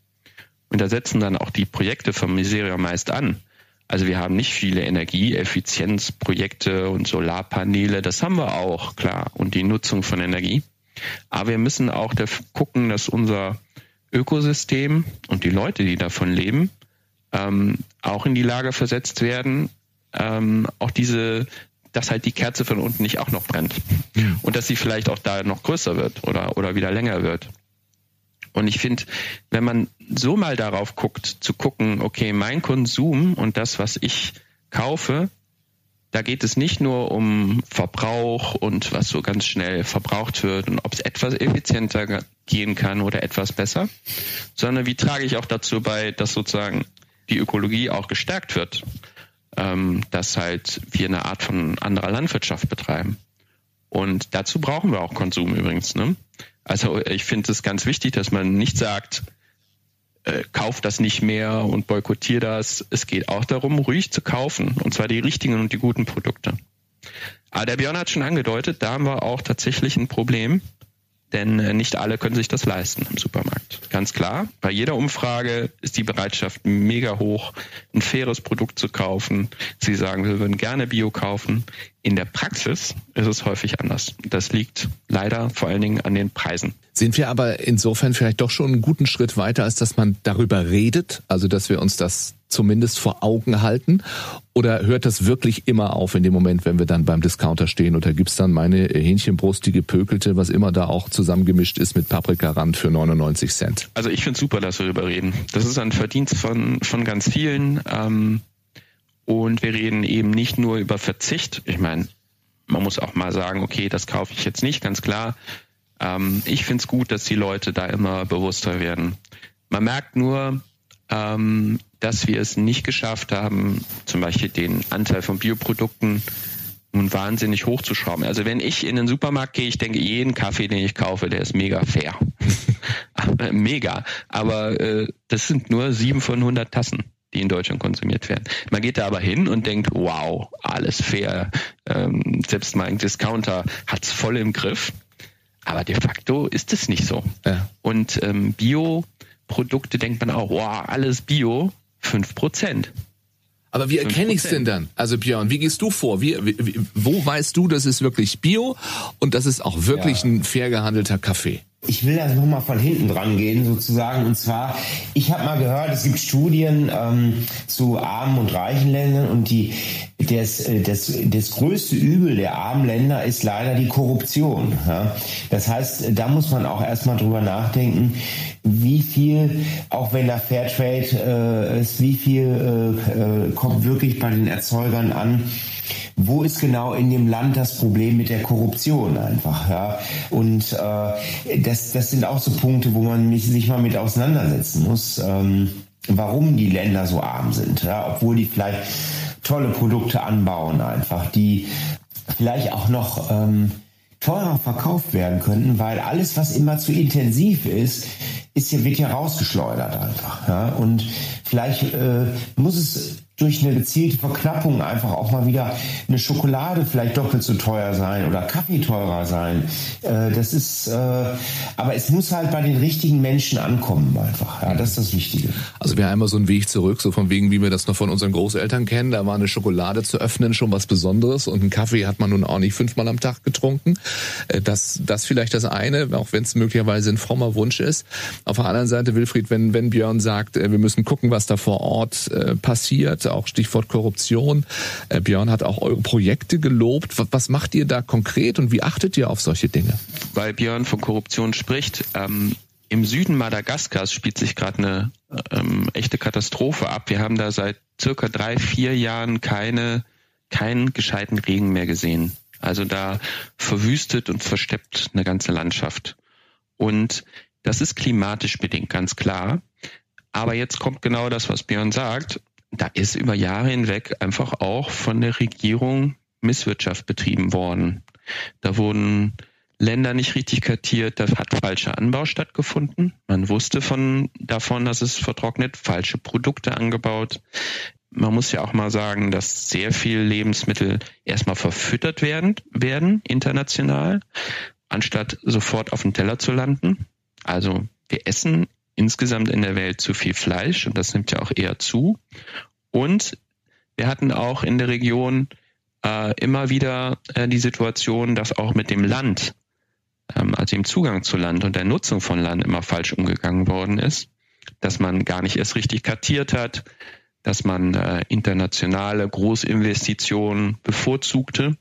Speaker 2: Und da setzen dann auch die Projekte vom Miseria meist an. Also wir haben nicht viele Energieeffizienzprojekte und Solarpaneele, das haben wir auch, klar, und die Nutzung von Energie. Aber wir müssen auch gucken, dass unser Ökosystem und die Leute, die davon leben, ähm, auch in die Lage versetzt werden, ähm, auch diese, dass halt die Kerze von unten nicht auch noch brennt. Und dass sie vielleicht auch da noch größer wird oder, oder wieder länger wird. Und ich finde, wenn man so mal darauf guckt, zu gucken, okay, mein Konsum und das, was ich kaufe, da geht es nicht nur um Verbrauch und was so ganz schnell verbraucht wird und ob es etwas effizienter gehen kann oder etwas besser, sondern wie trage ich auch dazu bei, dass sozusagen die Ökologie auch gestärkt wird, ähm, dass halt wir eine Art von anderer Landwirtschaft betreiben. Und dazu brauchen wir auch Konsum übrigens. Ne? Also ich finde es ganz wichtig, dass man nicht sagt, äh, kauf das nicht mehr und boykottier das. Es geht auch darum, ruhig zu kaufen. Und zwar die richtigen und die guten Produkte. Aber der Björn hat schon angedeutet, da haben wir auch tatsächlich ein Problem denn äh, nicht alle können sich das leisten im Supermarkt. Ganz klar, bei jeder Umfrage ist die Bereitschaft mega hoch, ein faires Produkt zu kaufen. Sie sagen, wir würden gerne Bio kaufen. In der Praxis ist es häufig anders. Das liegt leider vor allen Dingen an den Preisen.
Speaker 4: Sind wir aber insofern vielleicht doch schon einen guten Schritt weiter, als dass man darüber redet, also dass wir uns das zumindest vor Augen halten? Oder hört das wirklich immer auf in dem Moment, wenn wir dann beim Discounter stehen? Oder gibt's dann meine Hähnchenbrust, die gepökelte, was immer da auch zusammengemischt ist mit Paprikarand für 99 Cent?
Speaker 2: Also ich finde super, dass wir darüber reden. Das ist ein Verdienst von, von ganz vielen. Ähm, und wir reden eben nicht nur über Verzicht. Ich meine, man muss auch mal sagen, okay, das kaufe ich jetzt nicht, ganz klar. Ähm, ich finde es gut, dass die Leute da immer bewusster werden. Man merkt nur, ähm, dass wir es nicht geschafft haben, zum Beispiel den Anteil von Bioprodukten nun wahnsinnig hochzuschrauben. Also wenn ich in den Supermarkt gehe, ich denke, jeden Kaffee, den ich kaufe, der ist mega fair. mega. Aber äh, das sind nur sieben von 100 Tassen die in Deutschland konsumiert werden. Man geht da aber hin und denkt, wow, alles fair. Ähm, selbst mein Discounter hat's voll im Griff. Aber de facto ist es nicht so. Ja. Und ähm, Bio Produkte denkt man auch, wow, alles Bio, 5%.
Speaker 4: Aber wie erkenne ich es denn dann? Also Björn, wie gehst du vor? Wie, wie, wo weißt du, das ist wirklich Bio und das ist auch wirklich ja. ein fair gehandelter Kaffee?
Speaker 1: Ich will da nochmal von hinten dran gehen, sozusagen. Und zwar, ich habe mal gehört, es gibt Studien ähm, zu armen und reichen Ländern und die, das, äh, das, das größte Übel der armen Länder ist leider die Korruption. Ja? Das heißt, da muss man auch erstmal drüber nachdenken, wie viel, auch wenn da Fairtrade äh, ist, wie viel äh, äh, kommt wirklich bei den Erzeugern an, wo ist genau in dem Land das Problem mit der Korruption einfach, ja. Und äh, das, das sind auch so Punkte, wo man sich mal mit auseinandersetzen muss, ähm, warum die Länder so arm sind, ja, obwohl die vielleicht tolle Produkte anbauen einfach, die vielleicht auch noch ähm, teurer verkauft werden könnten, weil alles, was immer zu intensiv ist, ist ja, wird ja rausgeschleudert einfach. Ja? Und vielleicht äh, muss es durch eine gezielte Verknappung einfach auch mal wieder eine Schokolade vielleicht doppelt so teuer sein oder Kaffee teurer sein. Äh, das ist, äh, aber es muss halt bei den richtigen Menschen ankommen einfach. Ja, das ist das Wichtige.
Speaker 4: Also wir haben immer so einen Weg zurück, so von wegen, wie wir das noch von unseren Großeltern kennen. Da war eine Schokolade zu öffnen schon was Besonderes und einen Kaffee hat man nun auch nicht fünfmal am Tag getrunken. Äh, das, das vielleicht das eine, auch wenn es möglicherweise ein frommer Wunsch ist. Auf der anderen Seite, Wilfried, wenn, wenn Björn sagt, wir müssen gucken, was da vor Ort passiert, auch Stichwort Korruption. Äh, Björn hat auch eure Projekte gelobt. Was macht ihr da konkret und wie achtet ihr auf solche Dinge?
Speaker 2: Weil Björn von Korruption spricht, ähm, im Süden Madagaskars spielt sich gerade eine ähm, echte Katastrophe ab. Wir haben da seit circa drei, vier Jahren keine, keinen gescheiten Regen mehr gesehen. Also da verwüstet und versteppt eine ganze Landschaft. Und das ist klimatisch bedingt, ganz klar. Aber jetzt kommt genau das, was Björn sagt da ist über Jahre hinweg einfach auch von der Regierung Misswirtschaft betrieben worden. Da wurden Länder nicht richtig kartiert, da hat falscher Anbau stattgefunden. Man wusste von, davon, dass es vertrocknet, falsche Produkte angebaut. Man muss ja auch mal sagen, dass sehr viele Lebensmittel erstmal verfüttert werden, werden international, anstatt sofort auf dem Teller zu landen. Also wir essen insgesamt in der Welt zu viel Fleisch und das nimmt ja auch eher zu. Und wir hatten auch in der Region äh, immer wieder äh, die Situation, dass auch mit dem Land, ähm, also dem Zugang zu Land und der Nutzung von Land immer falsch umgegangen worden ist, dass man gar nicht erst richtig kartiert hat, dass man äh, internationale Großinvestitionen bevorzugte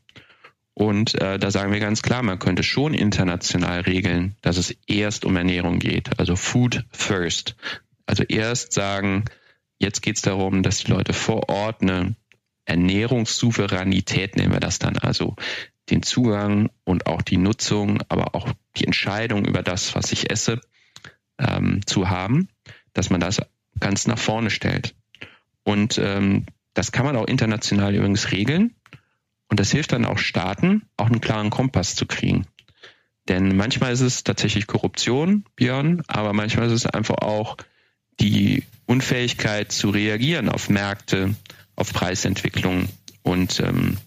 Speaker 2: Und äh, da sagen wir ganz klar, man könnte schon international regeln, dass es erst um Ernährung geht, also Food First. Also erst sagen, jetzt geht es darum, dass die Leute vor Ort eine Ernährungssouveränität, nehmen wir das dann, also den Zugang und auch die Nutzung, aber auch die Entscheidung über das, was ich esse, ähm, zu haben, dass man das ganz nach vorne stellt. Und ähm, das kann man auch international übrigens regeln. Und das hilft dann auch Staaten, auch einen klaren Kompass zu kriegen. Denn manchmal ist es tatsächlich Korruption, Björn, aber manchmal ist es einfach auch die Unfähigkeit zu reagieren auf Märkte, auf Preisentwicklung. Und ähm,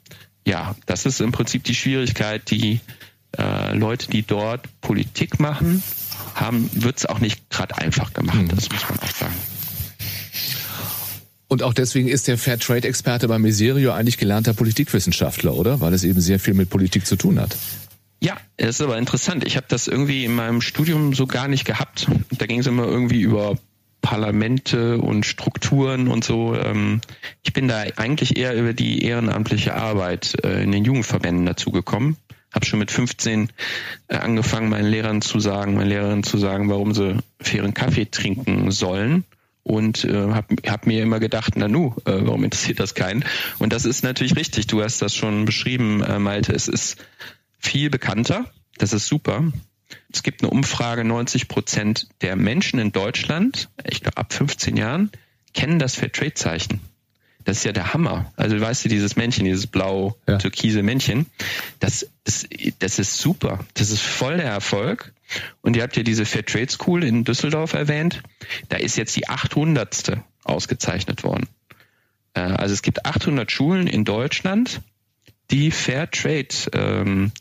Speaker 2: ja, das ist im Prinzip die Schwierigkeit, die äh, Leute, die dort Politik machen, haben, wird es auch nicht gerade einfach gemacht. Mhm. Das muss man auch sagen.
Speaker 4: Und auch deswegen ist der Fairtrade-Experte bei Miserio eigentlich gelernter Politikwissenschaftler, oder? Weil es eben sehr viel mit Politik zu tun hat.
Speaker 2: Ja, es ist aber interessant. Ich habe das irgendwie in meinem Studium so gar nicht gehabt. Da ging es immer irgendwie über Parlamente und Strukturen und so. Ähm, ich bin da eigentlich eher über die ehrenamtliche Arbeit äh, in den Jugendverbänden dazugekommen. Habe schon mit 15 äh, angefangen, meinen Lehrern zu sagen, meinen Lehrerinnen zu sagen, warum sie fairen Kaffee trinken sollen und äh, habe hab mir immer gedacht, na nu, äh, warum interessiert das keinen? Und das ist natürlich richtig. Du hast das schon beschrieben, äh, Malte. Es ist viel bekannter. Das ist super. Es gibt eine Umfrage, 90 Prozent der Menschen in Deutschland, ich glaube ab 15 Jahren, kennen das Fairtrade-Zeichen. Das ist ja der Hammer. Also weißt du, dieses Männchen, dieses blau-türkise Männchen, das ist, das ist super. Das ist voll der Erfolg. Und ihr habt ja diese Fair Trade School in Düsseldorf erwähnt. Da ist jetzt die 800. ausgezeichnet worden. Äh, also es gibt 800 Schulen in Deutschland, die Fair Trade ähm,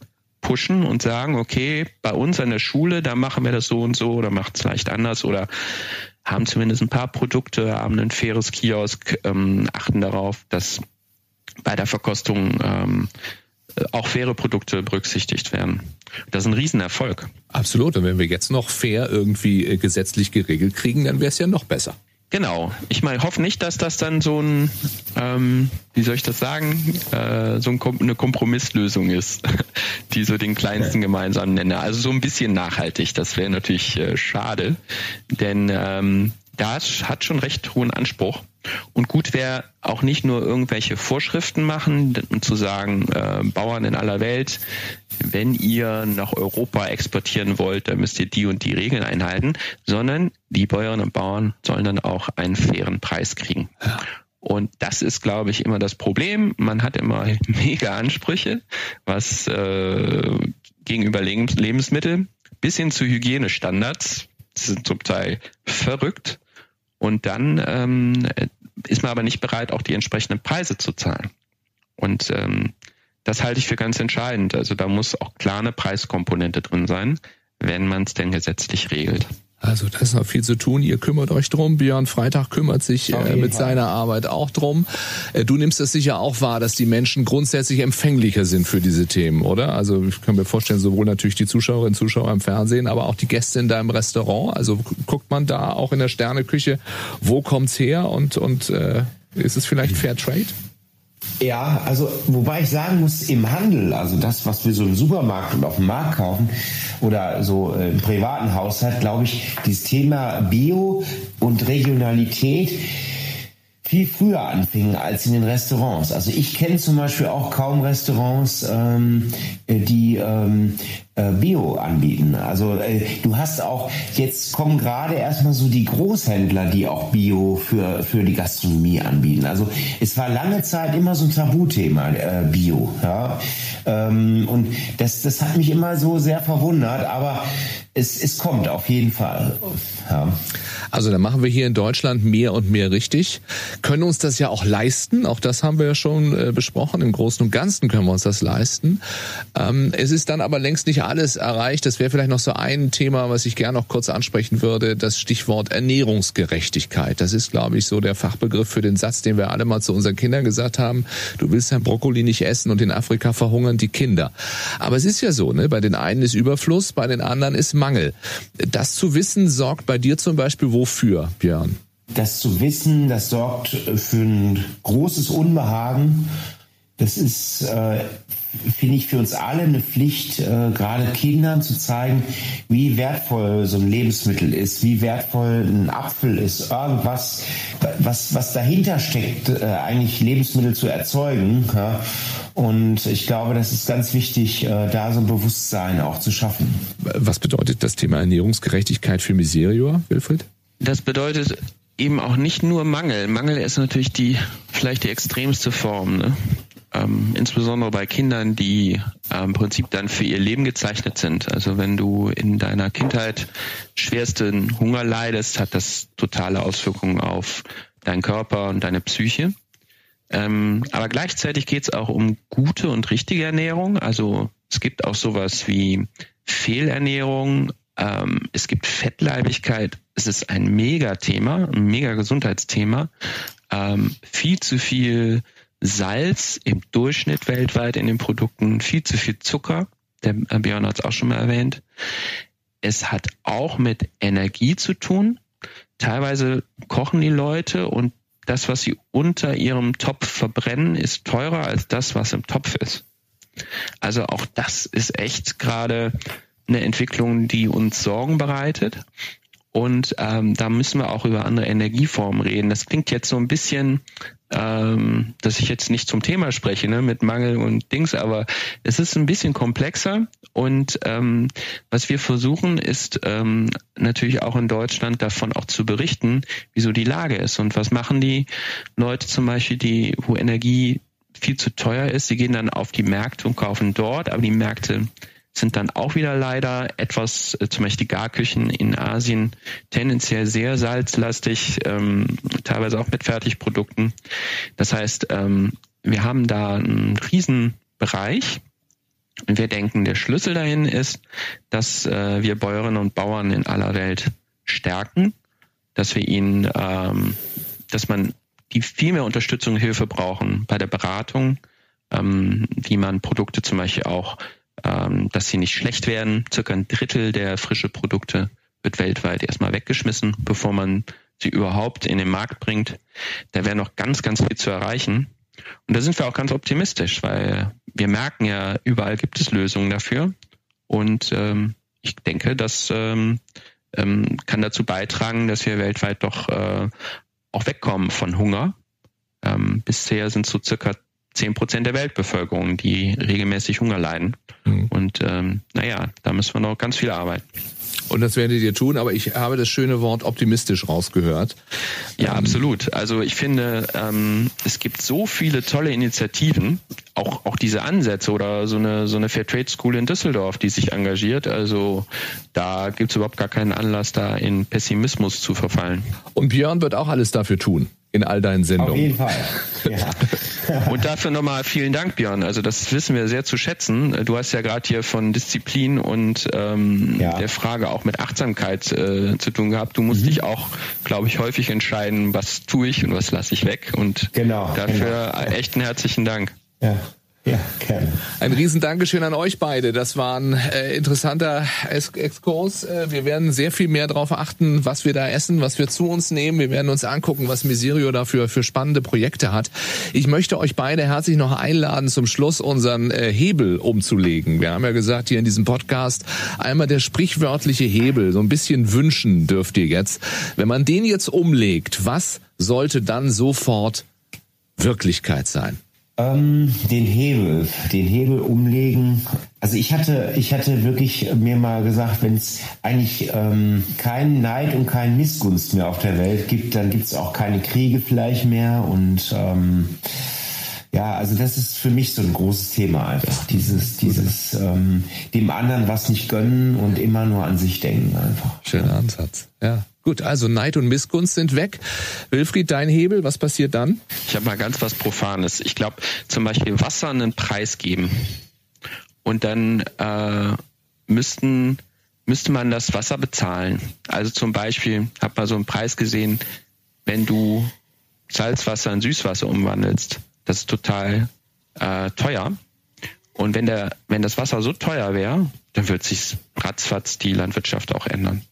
Speaker 2: pushen und sagen, okay, bei uns an der Schule, da machen wir das so und so oder macht es leicht anders oder haben zumindest ein paar Produkte, haben ein faires Kiosk, ähm, achten darauf, dass bei der Verkostung ähm, auch faire Produkte berücksichtigt werden. Das ist ein Riesenerfolg.
Speaker 4: Absolut. Und wenn wir jetzt noch fair irgendwie äh, gesetzlich geregelt kriegen, dann wäre es ja noch besser.
Speaker 2: Genau. Ich meine, hoffe nicht, dass das dann so ein, ähm, wie soll ich das sagen, äh, so ein, eine Kompromisslösung ist, die so den kleinsten gemeinsamen Nenner. Also so ein bisschen nachhaltig. Das wäre natürlich äh, schade, denn ähm, das hat schon recht hohen Anspruch. Und gut wäre auch nicht nur irgendwelche Vorschriften machen und zu sagen, äh, Bauern in aller Welt, wenn ihr nach Europa exportieren wollt, dann müsst ihr die und die Regeln einhalten, sondern die Bäuerinnen und Bauern sollen dann auch einen fairen Preis kriegen. Und das ist, glaube ich, immer das Problem. Man hat immer mega Ansprüche, was äh, gegenüber Lebensmitteln bis hin zu Hygienestandards die sind zum Teil verrückt. Und dann ähm, ist man aber nicht bereit, auch die entsprechenden Preise zu zahlen. Und ähm, das halte ich für ganz entscheidend. Also da muss auch klar eine Preiskomponente drin sein, wenn man es denn gesetzlich regelt.
Speaker 4: Also da ist noch viel zu tun. Ihr kümmert euch drum. Björn Freitag kümmert sich äh, mit Fall. seiner Arbeit auch drum. Äh, du nimmst das sicher auch wahr, dass die Menschen grundsätzlich empfänglicher sind für diese Themen, oder? Also ich kann mir vorstellen, sowohl natürlich die Zuschauerinnen und Zuschauer im Fernsehen, aber auch die Gäste in deinem Restaurant. Also guckt man da auch in der Sterneküche, wo kommt's her und und äh, ist es vielleicht Fair Trade?
Speaker 1: Ja, also wobei ich sagen muss, im Handel, also das, was wir so im Supermarkt und auf dem Markt kaufen oder so im privaten Haushalt, glaube ich, dieses Thema Bio und Regionalität viel früher anfingen als in den Restaurants. Also ich kenne zum Beispiel auch kaum Restaurants, ähm, die ähm, äh, Bio anbieten. Also äh, du hast auch, jetzt kommen gerade erstmal so die Großhändler, die auch Bio für, für die Gastronomie anbieten. Also es war lange Zeit immer so ein Tabuthema, äh, Bio. Ja? Ähm, und das, das hat mich immer so sehr verwundert, aber es, es kommt auf jeden Fall. Ja.
Speaker 4: Also da machen wir hier in Deutschland mehr und mehr richtig, können uns das ja auch leisten. Auch das haben wir ja schon äh, besprochen. Im Großen und Ganzen können wir uns das leisten. Ähm, es ist dann aber längst nicht alles erreicht. Das wäre vielleicht noch so ein Thema, was ich gerne noch kurz ansprechen würde. Das Stichwort Ernährungsgerechtigkeit. Das ist, glaube ich, so der Fachbegriff für den Satz, den wir alle mal zu unseren Kindern gesagt haben. Du willst dein Brokkoli nicht essen und in Afrika verhungern die Kinder. Aber es ist ja so, ne? Bei den einen ist Überfluss, bei den anderen ist Mangel. Das zu wissen sorgt bei dir zum Beispiel wofür, Björn?
Speaker 1: Das zu wissen, das sorgt für ein großes Unbehagen. Das ist äh, finde ich, für uns alle eine Pflicht, äh, gerade Kindern zu zeigen, wie wertvoll so ein Lebensmittel ist, wie wertvoll ein Apfel ist, irgendwas, was, was dahinter steckt, äh, eigentlich Lebensmittel zu erzeugen. Ja? Und ich glaube, das ist ganz wichtig, äh, da so ein Bewusstsein auch zu schaffen.
Speaker 4: Was bedeutet das Thema Ernährungsgerechtigkeit für Miserior, Wilfried?
Speaker 2: Das bedeutet eben auch nicht nur Mangel. Mangel ist natürlich die vielleicht die extremste Form. Ne? Ähm, insbesondere bei Kindern, die äh, im Prinzip dann für ihr Leben gezeichnet sind. Also wenn du in deiner Kindheit schwersten Hunger leidest, hat das totale Auswirkungen auf deinen Körper und deine Psyche. Ähm, aber gleichzeitig geht es auch um gute und richtige Ernährung. Also es gibt auch sowas wie Fehlernährung, ähm, es gibt Fettleibigkeit. Es ist ein Megathema, ein mega Gesundheitsthema. Ähm, viel zu viel Salz im Durchschnitt weltweit in den Produkten, viel zu viel Zucker. Der Björn hat es auch schon mal erwähnt. Es hat auch mit Energie zu tun. Teilweise kochen die Leute und das, was sie unter ihrem Topf verbrennen, ist teurer als das, was im Topf ist. Also auch das ist echt gerade eine Entwicklung, die uns Sorgen bereitet. Und ähm, da müssen wir auch über andere Energieformen reden. Das klingt jetzt so ein bisschen, ähm, dass ich jetzt nicht zum Thema spreche, ne, mit Mangel und Dings, aber es ist ein bisschen komplexer. Und ähm, was wir versuchen, ist ähm, natürlich auch in Deutschland davon auch zu berichten, wieso die Lage ist und was machen die Leute zum Beispiel, die, wo Energie viel zu teuer ist. Sie gehen dann auf die Märkte und kaufen dort, aber die Märkte sind dann auch wieder leider etwas, äh, zum Beispiel die Garküchen in Asien, tendenziell sehr salzlastig, ähm, teilweise auch mit Fertigprodukten. Das heißt, ähm, wir haben da einen Riesenbereich. Und wir denken, der Schlüssel dahin ist, dass äh, wir Bäuerinnen und Bauern in aller Welt stärken, dass wir ihnen, ähm, dass man die viel mehr Unterstützung und Hilfe brauchen bei der Beratung, ähm, wie man Produkte zum Beispiel auch ähm, dass sie nicht schlecht werden. Circa ein Drittel der frische Produkte wird weltweit erstmal weggeschmissen, bevor man sie überhaupt in den Markt bringt. Da wäre noch ganz, ganz viel zu erreichen. Und da sind wir auch ganz optimistisch, weil wir merken ja, überall gibt es Lösungen dafür. Und ähm, ich denke, das ähm, ähm, kann dazu beitragen, dass wir weltweit doch äh, auch wegkommen von Hunger. Ähm, bisher sind so circa zehn Prozent der Weltbevölkerung, die regelmäßig Hunger leiden. Mhm. Und ähm, naja, da müssen wir noch ganz viel arbeiten.
Speaker 4: Und das werdet ihr tun, aber ich habe das schöne Wort optimistisch rausgehört.
Speaker 2: Ja, ähm, absolut. Also ich finde, ähm, es gibt so viele tolle Initiativen, auch, auch diese Ansätze oder so eine, so eine Fairtrade School in Düsseldorf, die sich engagiert. Also da gibt es überhaupt gar keinen Anlass, da in Pessimismus zu verfallen.
Speaker 4: Und Björn wird auch alles dafür tun in all deinen Sendungen. Auf
Speaker 1: jeden Fall. Ja.
Speaker 2: Und dafür nochmal vielen Dank, Björn. Also das wissen wir sehr zu schätzen. Du hast ja gerade hier von Disziplin und ähm, ja. der Frage auch mit Achtsamkeit äh, zu tun gehabt. Du musst mhm. dich auch, glaube ich, häufig entscheiden, was tue ich und was lasse ich weg. Und genau, dafür genau. echt einen herzlichen Dank.
Speaker 1: Ja. Ja, gerne.
Speaker 4: Ein riesen Dankeschön an euch beide. Das war ein äh, interessanter Exkurs. Äh, wir werden sehr viel mehr darauf achten, was wir da essen, was wir zu uns nehmen. Wir werden uns angucken, was Miserio dafür für spannende Projekte hat. Ich möchte euch beide herzlich noch einladen, zum Schluss unseren äh, Hebel umzulegen. Wir haben ja gesagt hier in diesem Podcast, einmal der sprichwörtliche Hebel, so ein bisschen wünschen dürft ihr jetzt. Wenn man den jetzt umlegt, was sollte dann sofort Wirklichkeit sein?
Speaker 1: Ähm, den Hebel, den Hebel umlegen. Also ich hatte, ich hatte wirklich mir mal gesagt, wenn es eigentlich ähm, keinen Neid und keinen Missgunst mehr auf der Welt gibt, dann gibt es auch keine Kriege vielleicht mehr und ähm, ja, also das ist für mich so ein großes Thema einfach. Dieses, dieses ähm, dem anderen was nicht gönnen und immer nur an sich denken einfach.
Speaker 4: Schöner Ansatz, ja. Gut, also Neid und Missgunst sind weg. Wilfried, dein Hebel, was passiert dann?
Speaker 2: Ich habe mal ganz was Profanes. Ich glaube, zum Beispiel Wasser einen Preis geben. Und dann äh, müssten, müsste man das Wasser bezahlen. Also zum Beispiel, habe mal so einen Preis gesehen, wenn du Salzwasser in Süßwasser umwandelst, das ist total äh, teuer. Und wenn der, wenn das Wasser so teuer wäre, dann wird sich ratzfatz die Landwirtschaft auch ändern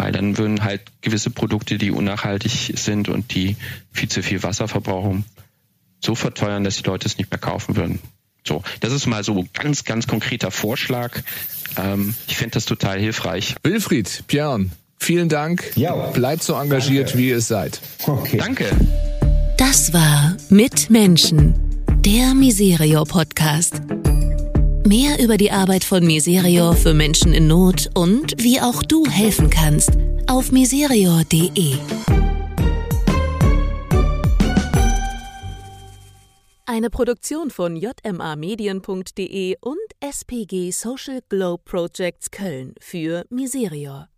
Speaker 2: weil dann würden halt gewisse Produkte, die unnachhaltig sind und die viel zu viel Wasser verbrauchen, so verteuern, dass die Leute es nicht mehr kaufen würden. So, das ist mal so ganz, ganz konkreter Vorschlag. Ähm, ich fände das total hilfreich.
Speaker 4: Wilfried, Björn, vielen Dank.
Speaker 1: Ja.
Speaker 4: Bleibt so engagiert,
Speaker 1: Danke.
Speaker 4: wie ihr es seid.
Speaker 1: Okay.
Speaker 2: Danke.
Speaker 3: Das war Mit Menschen, der Miserio Podcast. Mehr über die Arbeit von Miserio für Menschen in Not und wie auch du helfen kannst auf miserio.de. Eine Produktion von jmamedien.de und SPG Social Globe Projects Köln für Miserior.